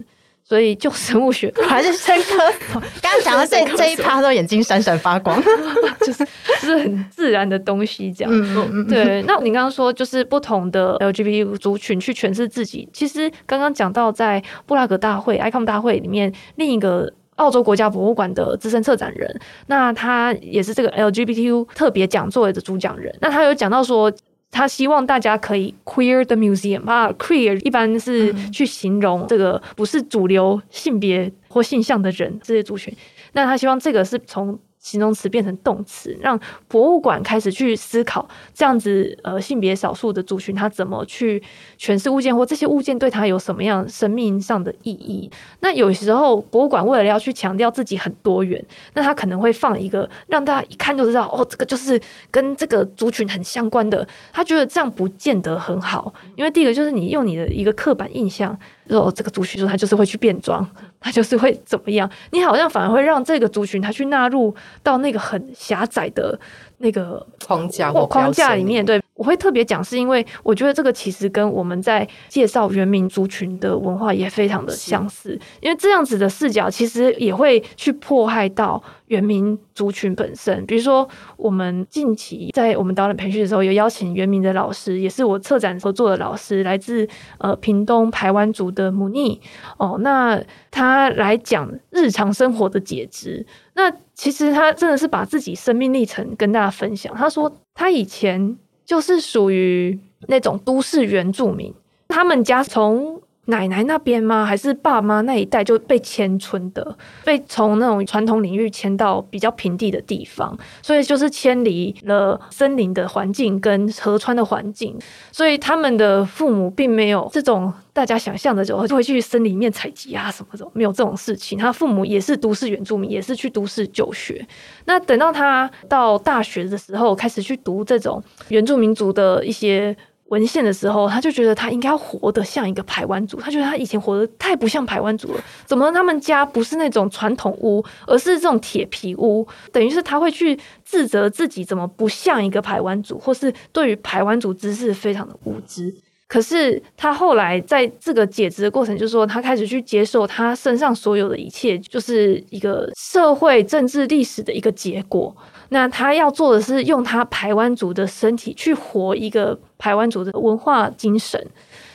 所以，就生物学还是生科，刚刚讲到这 这一趴，都眼睛闪闪发光，就是就是很自然的东西，这样。嗯嗯对，那你刚刚说，就是不同的 LGBT 族群去诠释自己。其实刚刚讲到，在布拉格大会、ICOM 大会里面，另一个澳洲国家博物馆的资深策展人，那他也是这个 LGBTQ 特别讲座的主讲人。那他有讲到说。他希望大家可以 queer the museum 啊，queer 一般是去形容这个不是主流性别或性向的人这些族群。那他希望这个是从形容词变成动词，让博物馆开始去思考这样子呃性别少数的族群，他怎么去诠释物件，或这些物件对他有什么样生命上的意义。那有时候博物馆为了要去强调自己很多元，那他可能会放一个让大家一看就知道哦，这个就是跟这个族群很相关的。他觉得这样不见得很好，因为第一个就是你用你的一个刻板印象。说这个族群说他就是会去变装，他就是会怎么样？你好像反而会让这个族群他去纳入到那个很狭窄的那个框架或框架里面。对，我会特别讲，是因为我觉得这个其实跟我们在介绍原民族群的文化也非常的相似，因为这样子的视角其实也会去迫害到。原民族群本身，比如说我们近期在我们导览培训的时候，有邀请原民的老师，也是我策展合作的老师，来自呃屏东排湾族的母尼哦，那他来讲日常生活的解肢，那其实他真的是把自己生命历程跟大家分享。他说他以前就是属于那种都市原住民，他们家从。奶奶那边吗？还是爸妈那一代就被迁村的，被从那种传统领域迁到比较平地的地方，所以就是迁离了森林的环境跟河川的环境，所以他们的父母并没有这种大家想象的就会去森林里面采集啊什么的，没有这种事情。他父母也是都市原住民，也是去都市就学。那等到他到大学的时候，开始去读这种原住民族的一些。文献的时候，他就觉得他应该活得像一个排湾族。他觉得他以前活得太不像排湾族了。怎么他们家不是那种传统屋，而是这种铁皮屋？等于是他会去自责自己怎么不像一个排湾族，或是对于排湾族知识非常的无知。可是他后来在这个解职的过程，就是说他开始去接受他身上所有的一切，就是一个社会政治历史的一个结果。那他要做的是用他排湾族的身体去活一个排湾族的文化精神。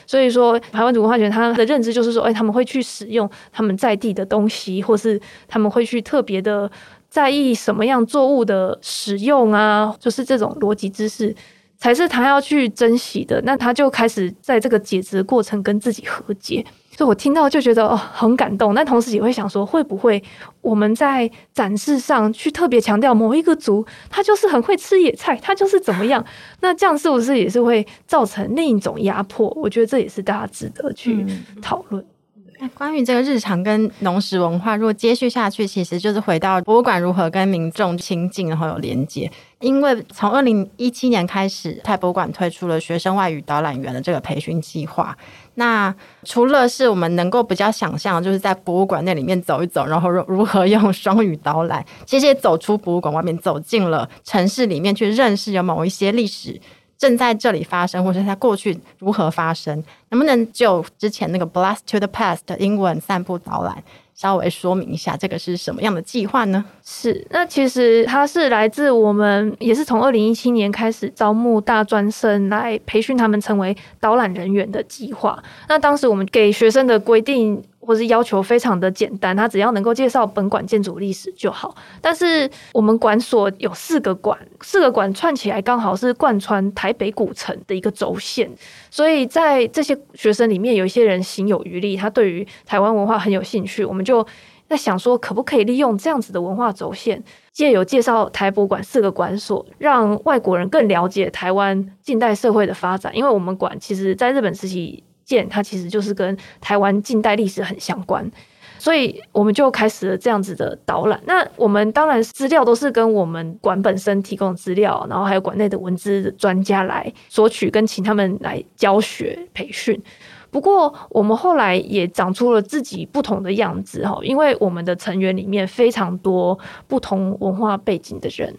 所以说，台湾族文化圈他的认知就是说，哎，他们会去使用他们在地的东西，或是他们会去特别的在意什么样作物的使用啊，就是这种逻辑知识。才是他要去珍惜的，那他就开始在这个解职过程跟自己和解，所以我听到就觉得哦很感动，但同时也会想说，会不会我们在展示上去特别强调某一个族，他就是很会吃野菜，他就是怎么样，那这样是不是也是会造成另一种压迫？我觉得这也是大家值得去讨论。嗯关于这个日常跟农食文化，如果接续下去，其实就是回到博物馆如何跟民众亲近，然后有连接。因为从二零一七年开始，泰博物馆推出了学生外语导览员的这个培训计划。那除了是我们能够比较想象，就是在博物馆那里面走一走，然后如何用双语导览，其实也走出博物馆外面，走进了城市里面去认识有某一些历史。正在这里发生，或者在过去如何发生？能不能就之前那个 Blast to the Past 英文散步导览稍微说明一下，这个是什么样的计划呢？是，那其实它是来自我们，也是从二零一七年开始招募大专生来培训他们成为导览人员的计划。那当时我们给学生的规定。或是要求非常的简单，他只要能够介绍本馆建筑历史就好。但是我们馆所有四个馆，四个馆串起来刚好是贯穿台北古城的一个轴线，所以在这些学生里面，有一些人心有余力，他对于台湾文化很有兴趣。我们就在想说，可不可以利用这样子的文化轴线，借由介绍台博馆四个馆所，让外国人更了解台湾近代社会的发展。因为我们馆其实在日本时期。它其实就是跟台湾近代历史很相关，所以我们就开始了这样子的导览。那我们当然资料都是跟我们馆本身提供的资料，然后还有馆内的文资的专家来索取，跟请他们来教学培训。不过我们后来也长出了自己不同的样子哈，因为我们的成员里面非常多不同文化背景的人。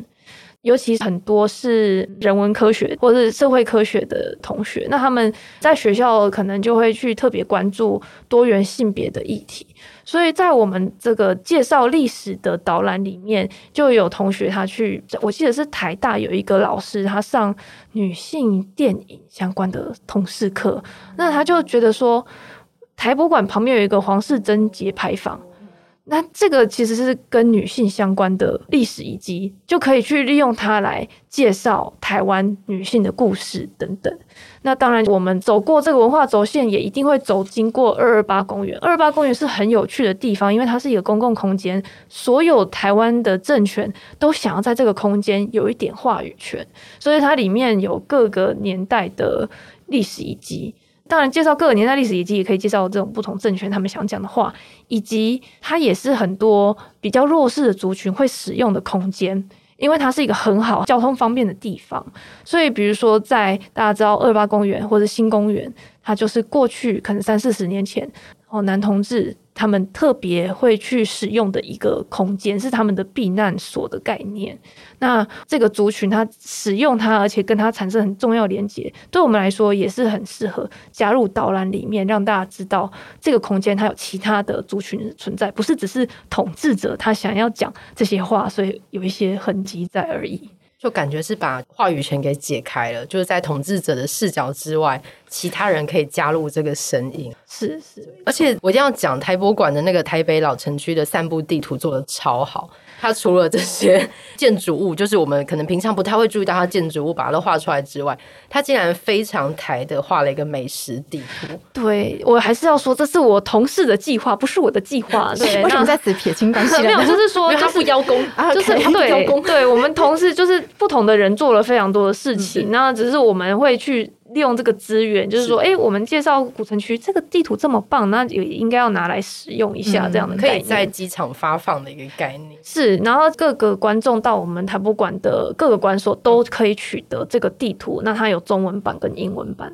尤其很多是人文科学或者是社会科学的同学，那他们在学校可能就会去特别关注多元性别的议题，所以在我们这个介绍历史的导览里面，就有同学他去，我记得是台大有一个老师，他上女性电影相关的通识课，那他就觉得说，台博馆旁边有一个黄世贞节牌坊。那这个其实是跟女性相关的历史遗迹，就可以去利用它来介绍台湾女性的故事等等。那当然，我们走过这个文化轴线，也一定会走经过二二八公园。二二八公园是很有趣的地方，因为它是一个公共空间，所有台湾的政权都想要在这个空间有一点话语权，所以它里面有各个年代的历史遗迹。当然，介绍各个年代历史以及，也可以介绍这种不同政权他们想讲的话，以及它也是很多比较弱势的族群会使用的空间，因为它是一个很好交通方便的地方。所以，比如说在大家知道二八公园或者新公园，它就是过去可能三四十年前哦，男同志。他们特别会去使用的一个空间，是他们的避难所的概念。那这个族群，他使用它，而且跟它产生很重要连接，对我们来说也是很适合加入导览里面，让大家知道这个空间它有其他的族群存在，不是只是统治者他想要讲这些话，所以有一些痕迹在而已。就感觉是把话语权给解开了，就是在统治者的视角之外，其他人可以加入这个声音。是是，而且我一定要讲台博馆的那个台北老城区的散步地图做的超好。它除了这些建筑物，就是我们可能平常不太会注意到它建筑物，把它都画出来之外，它竟然非常台的画了一个美食地图。对，我还是要说，这是我同事的计划，不是我的计划。对，为什么在此撇清关系？没有，就是说，他不邀功，就是对，对，我们同事就是不同的人做了非常多的事情，那只是我们会去。利用这个资源，就是说，哎、欸，我们介绍古城区这个地图这么棒，那也应该要拿来使用一下，这样的概念、嗯、可以在机场发放的一个概念。是，然后各个观众到我们台博馆的各个馆所都可以取得这个地图，那它有中文版跟英文版。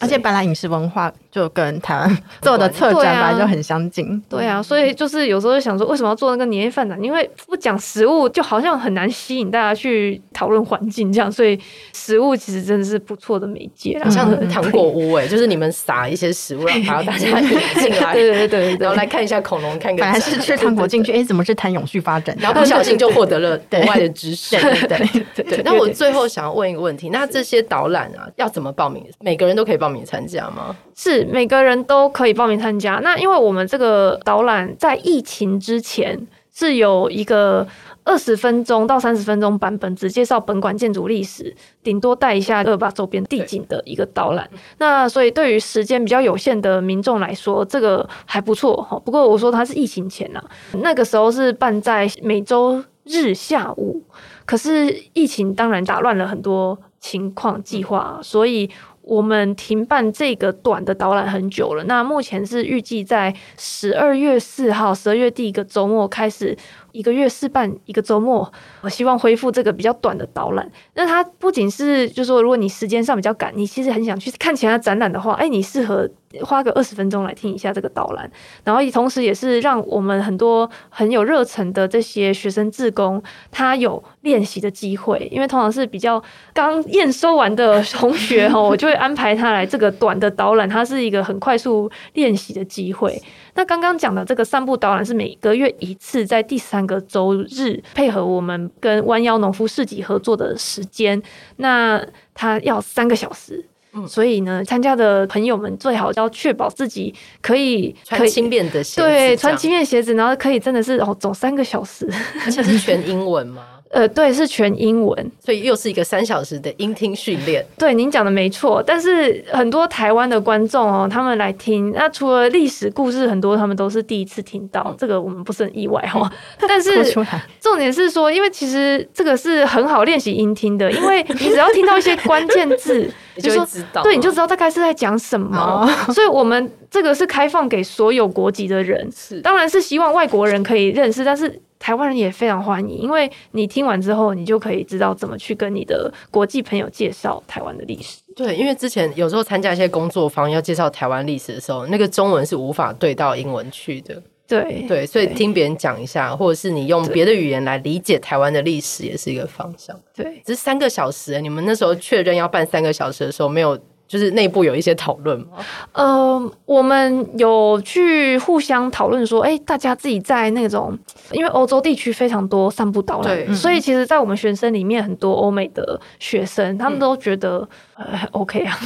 而且本来饮食文化就跟台湾 做的策展本来就很相近，对啊，所以就是有时候想说，为什么要做那个年夜饭呢？因为不讲食物，就好像很难吸引大家去讨论环境这样，所以食物其实真的是不错的媒介，像 糖果屋哎，就是你们撒一些食物，然后大家引进来，对对对，然后来看一下恐龙，看个本来是吃糖果进去，哎，怎么是谈永续发展？然后不小心就获得了国外的知识，对对对。那我最后想要问一个问题，那这些导览啊，要怎么报名？每个人都可以报名参加吗？是每个人都可以报名参加。那因为我们这个导览在疫情之前是有一个二十分钟到三十分钟版本，只介绍本馆建筑历史，顶多带一下二八周边地景的一个导览。那所以对于时间比较有限的民众来说，这个还不错哈。不过我说它是疫情前呐，那个时候是办在每周日下午，可是疫情当然打乱了很多情况计划，所以。我们停办这个短的导览很久了，那目前是预计在十二月四号，十二月第一个周末开始。一个月试办一个周末，我希望恢复这个比较短的导览。那它不仅是，就是说，如果你时间上比较赶，你其实很想去看其他展览的话，哎，你适合花个二十分钟来听一下这个导览。然后，同时也是让我们很多很有热忱的这些学生志工，他有练习的机会。因为通常是比较刚验收完的同学哈，我就会安排他来这个短的导览，它是一个很快速练习的机会。那刚刚讲的这个散步导览是每个月一次，在第三个周日，配合我们跟弯腰农夫市集合作的时间。那它要三个小时，嗯，所以呢，参加的朋友们最好要确保自己可以穿轻便的鞋子，对，穿轻便鞋子，然后可以真的是哦走三个小时，而且是全英文吗？呃，对，是全英文，所以又是一个三小时的音听训练。对，您讲的没错。但是很多台湾的观众哦，他们来听，那除了历史故事，很多他们都是第一次听到，这个我们不是很意外哈。但是重点是说，因为其实这个是很好练习音听的，因为你只要听到一些关键字，你就知道，对，你就知道大概是在讲什么。所以我们这个是开放给所有国籍的人，是，当然是希望外国人可以认识，但是。台湾人也非常欢迎，因为你听完之后，你就可以知道怎么去跟你的国际朋友介绍台湾的历史。对，因为之前有时候参加一些工作坊要介绍台湾历史的时候，那个中文是无法对到英文去的。对对，所以听别人讲一下，或者是你用别的语言来理解台湾的历史，也是一个方向。对，只是三个小时，你们那时候确认要办三个小时的时候，没有。就是内部有一些讨论吗？呃，我们有去互相讨论说，哎、欸，大家自己在那种，因为欧洲地区非常多散步导览，所以其实，在我们学生里面，很多欧美的学生，他们都觉得、嗯、呃 OK 啊，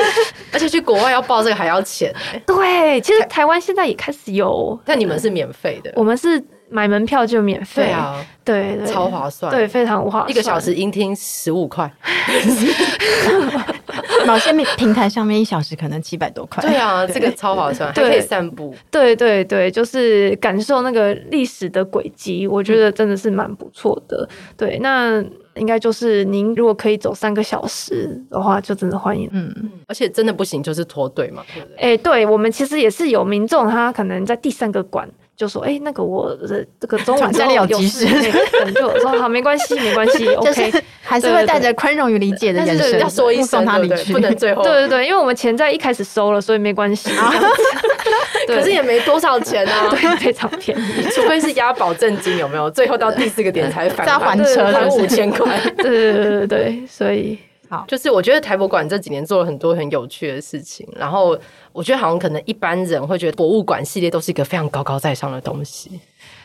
而且去国外要报这个还要钱。对，其实台湾现在也开始有，但你们是免费的，我们是。买门票就免费，对啊，对，对，超划算，对，非常划算，一个小时音听十五块，某些平台上面一小时可能七百多块，对啊，这个超划算，还可以散步，对对对，就是感受那个历史的轨迹，我觉得真的是蛮不错的，对，那应该就是您如果可以走三个小时的话，就真的欢迎，嗯，而且真的不行就是脱队嘛，对不对？哎、欸，对我们其实也是有民众，他可能在第三个馆。就说哎、欸，那个我的这个中午家里有急事，就说好，没关系，没关系，OK，还是会带着宽容与理解的眼神，要说一声他离去，不能最后。对对对，因为我们钱在一开始收了，所以没关系。可是也没多少钱啊，对，非常便宜，除非是押保证金，有没有？最后到第四个点才返还车，还五千块。对对对对对，所以。好，就是我觉得台博馆这几年做了很多很有趣的事情，然后我觉得好像可能一般人会觉得博物馆系列都是一个非常高高在上的东西，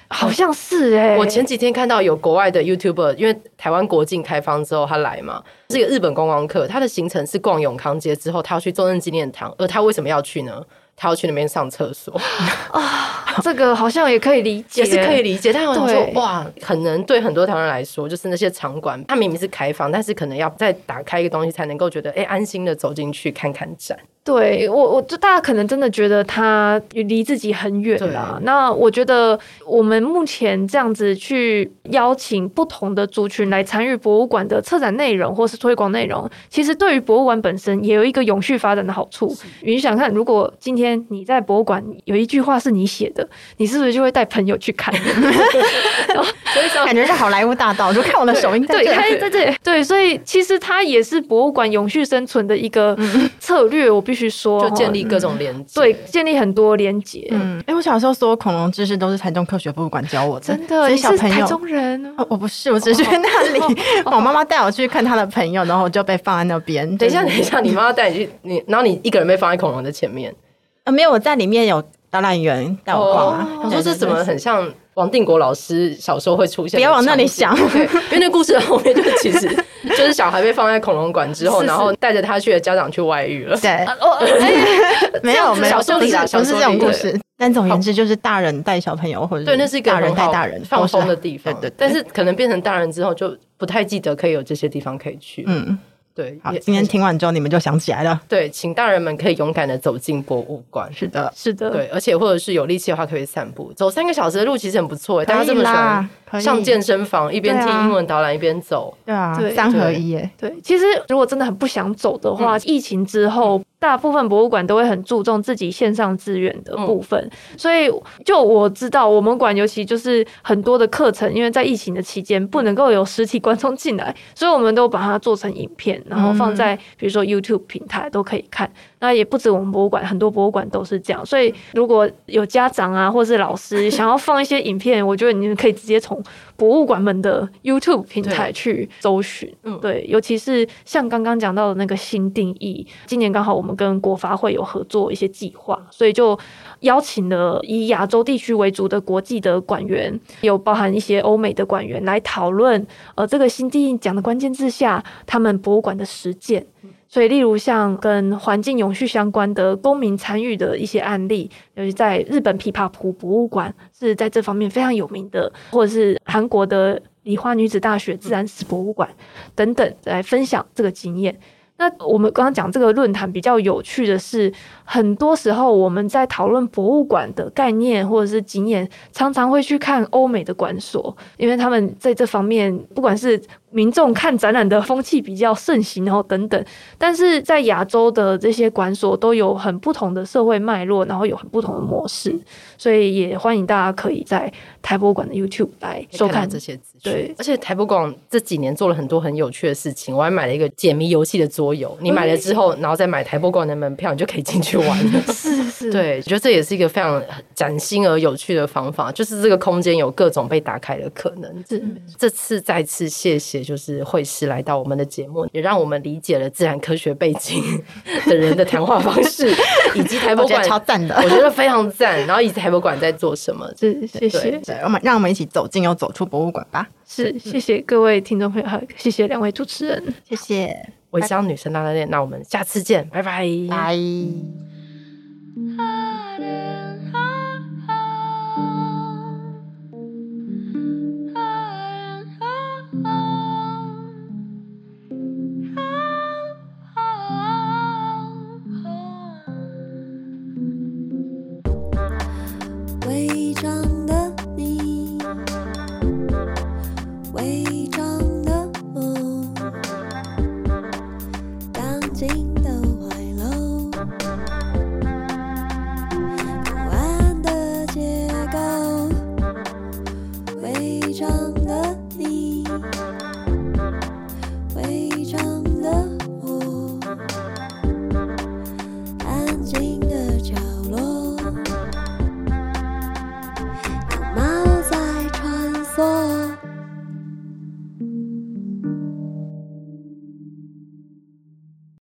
好像是哎、欸。我前几天看到有国外的 YouTuber，因为台湾国境开放之后他来嘛，是一个日本观光客，他的行程是逛永康街之后，他要去中正纪念堂，而他为什么要去呢？他要去那边上厕所 啊，这个好像也可以理解，也是可以理解。但我想说，哇，可能对很多台湾人来说，就是那些场馆，它明明是开放，但是可能要再打开一个东西，才能够觉得，哎、欸，安心的走进去看看展。对我，我就大家可能真的觉得他离自己很远啦。那我觉得我们目前这样子去邀请不同的族群来参与博物馆的策展内容或是推广内容，其实对于博物馆本身也有一个永续发展的好处。你想看，如果今天天你在博物馆有一句话是你写的，你是不是就会带朋友去看？所以感觉是好莱坞大道，就看我的手印在这在这里。对，所以其实它也是博物馆永续生存的一个策略。我必须说，就建立各种连接，对，建立很多连接。嗯，哎，我小时候所有恐龙知识都是台中科学博物馆教我的，真的。所以小朋友，台中人，我不是，我只是去那里，我妈妈带我去看她的朋友，然后我就被放在那边。等一下，等一下，你妈妈带你去，你然后你一个人被放在恐龙的前面。呃，没有，我在里面有导览员带我逛啊。我说这怎么很像？王定国老师小时候会出现，不要往那里想，对，因为那故事的后面就其实 就是小孩被放在恐龙馆之后，然后带着他去的家长去外遇了。对，没有 没有，小说里啦，不是这种故事。但总而言之，就是大人带小朋友，或者对，那是一个大人带大人放松的地方。对，但是可能变成大人之后，就不太记得可以有这些地方可以去。嗯。对，好，今天听完之后你们就想起来了。对，请大人们可以勇敢的走进博物馆。是的，是的。对，而且或者是有力气的话，可以散步，走三个小时的路，其实很不错。大家这么喜欢上健身房，一边听英文导览一边走。对啊，三合一耶。对，其实如果真的很不想走的话，疫情之后。大部分博物馆都会很注重自己线上资源的部分，嗯、所以就我知道，我们馆尤其就是很多的课程，因为在疫情的期间不能够有实体观众进来，所以我们都把它做成影片，然后放在比如说 YouTube 平台都可以看。那也不止我们博物馆，很多博物馆都是这样。所以如果有家长啊，或是老师 想要放一些影片，我觉得你们可以直接从博物馆们的 YouTube 平台去搜寻。嗯，对，尤其是像刚刚讲到的那个新定义，今年刚好我们跟国发会有合作一些计划，所以就邀请了以亚洲地区为主的国际的馆员，有包含一些欧美的馆员来讨论。呃，这个新定义讲的关键字下，他们博物馆的实践。所以，例如像跟环境永续相关的公民参与的一些案例，尤其在日本琵琶湖博物馆是在这方面非常有名的，或者是韩国的梨花女子大学自然史博物馆等等，来分享这个经验。那我们刚刚讲这个论坛比较有趣的是，很多时候我们在讨论博物馆的概念或者是经验，常常会去看欧美的馆所，因为他们在这方面不管是民众看展览的风气比较盛行，然后等等。但是在亚洲的这些馆所都有很不同的社会脉络，然后有很不同的模式，所以也欢迎大家可以在台博馆的 YouTube 来收看，看这些资讯。对，而且台博馆这几年做了很多很有趣的事情，我还买了一个解谜游戏的桌。游你买了之后，然后再买台博馆的门票，你就可以进去 是是，对，我觉得这也是一个非常崭新而有趣的方法，就是这个空间有各种被打开的可能。是，这次再次谢谢，就是会师来到我们的节目，也让我们理解了自然科学背景的人的谈话方式，以及台博馆超赞的，我觉得非常赞。然后以及台博馆在做什么？是，谢谢。对，我们让我们一起走进又走出博物馆吧。是，谢谢各位听众朋友，谢谢两位主持人，谢谢。微香女生大饭店，那我们下次见，拜拜，拜。Ah.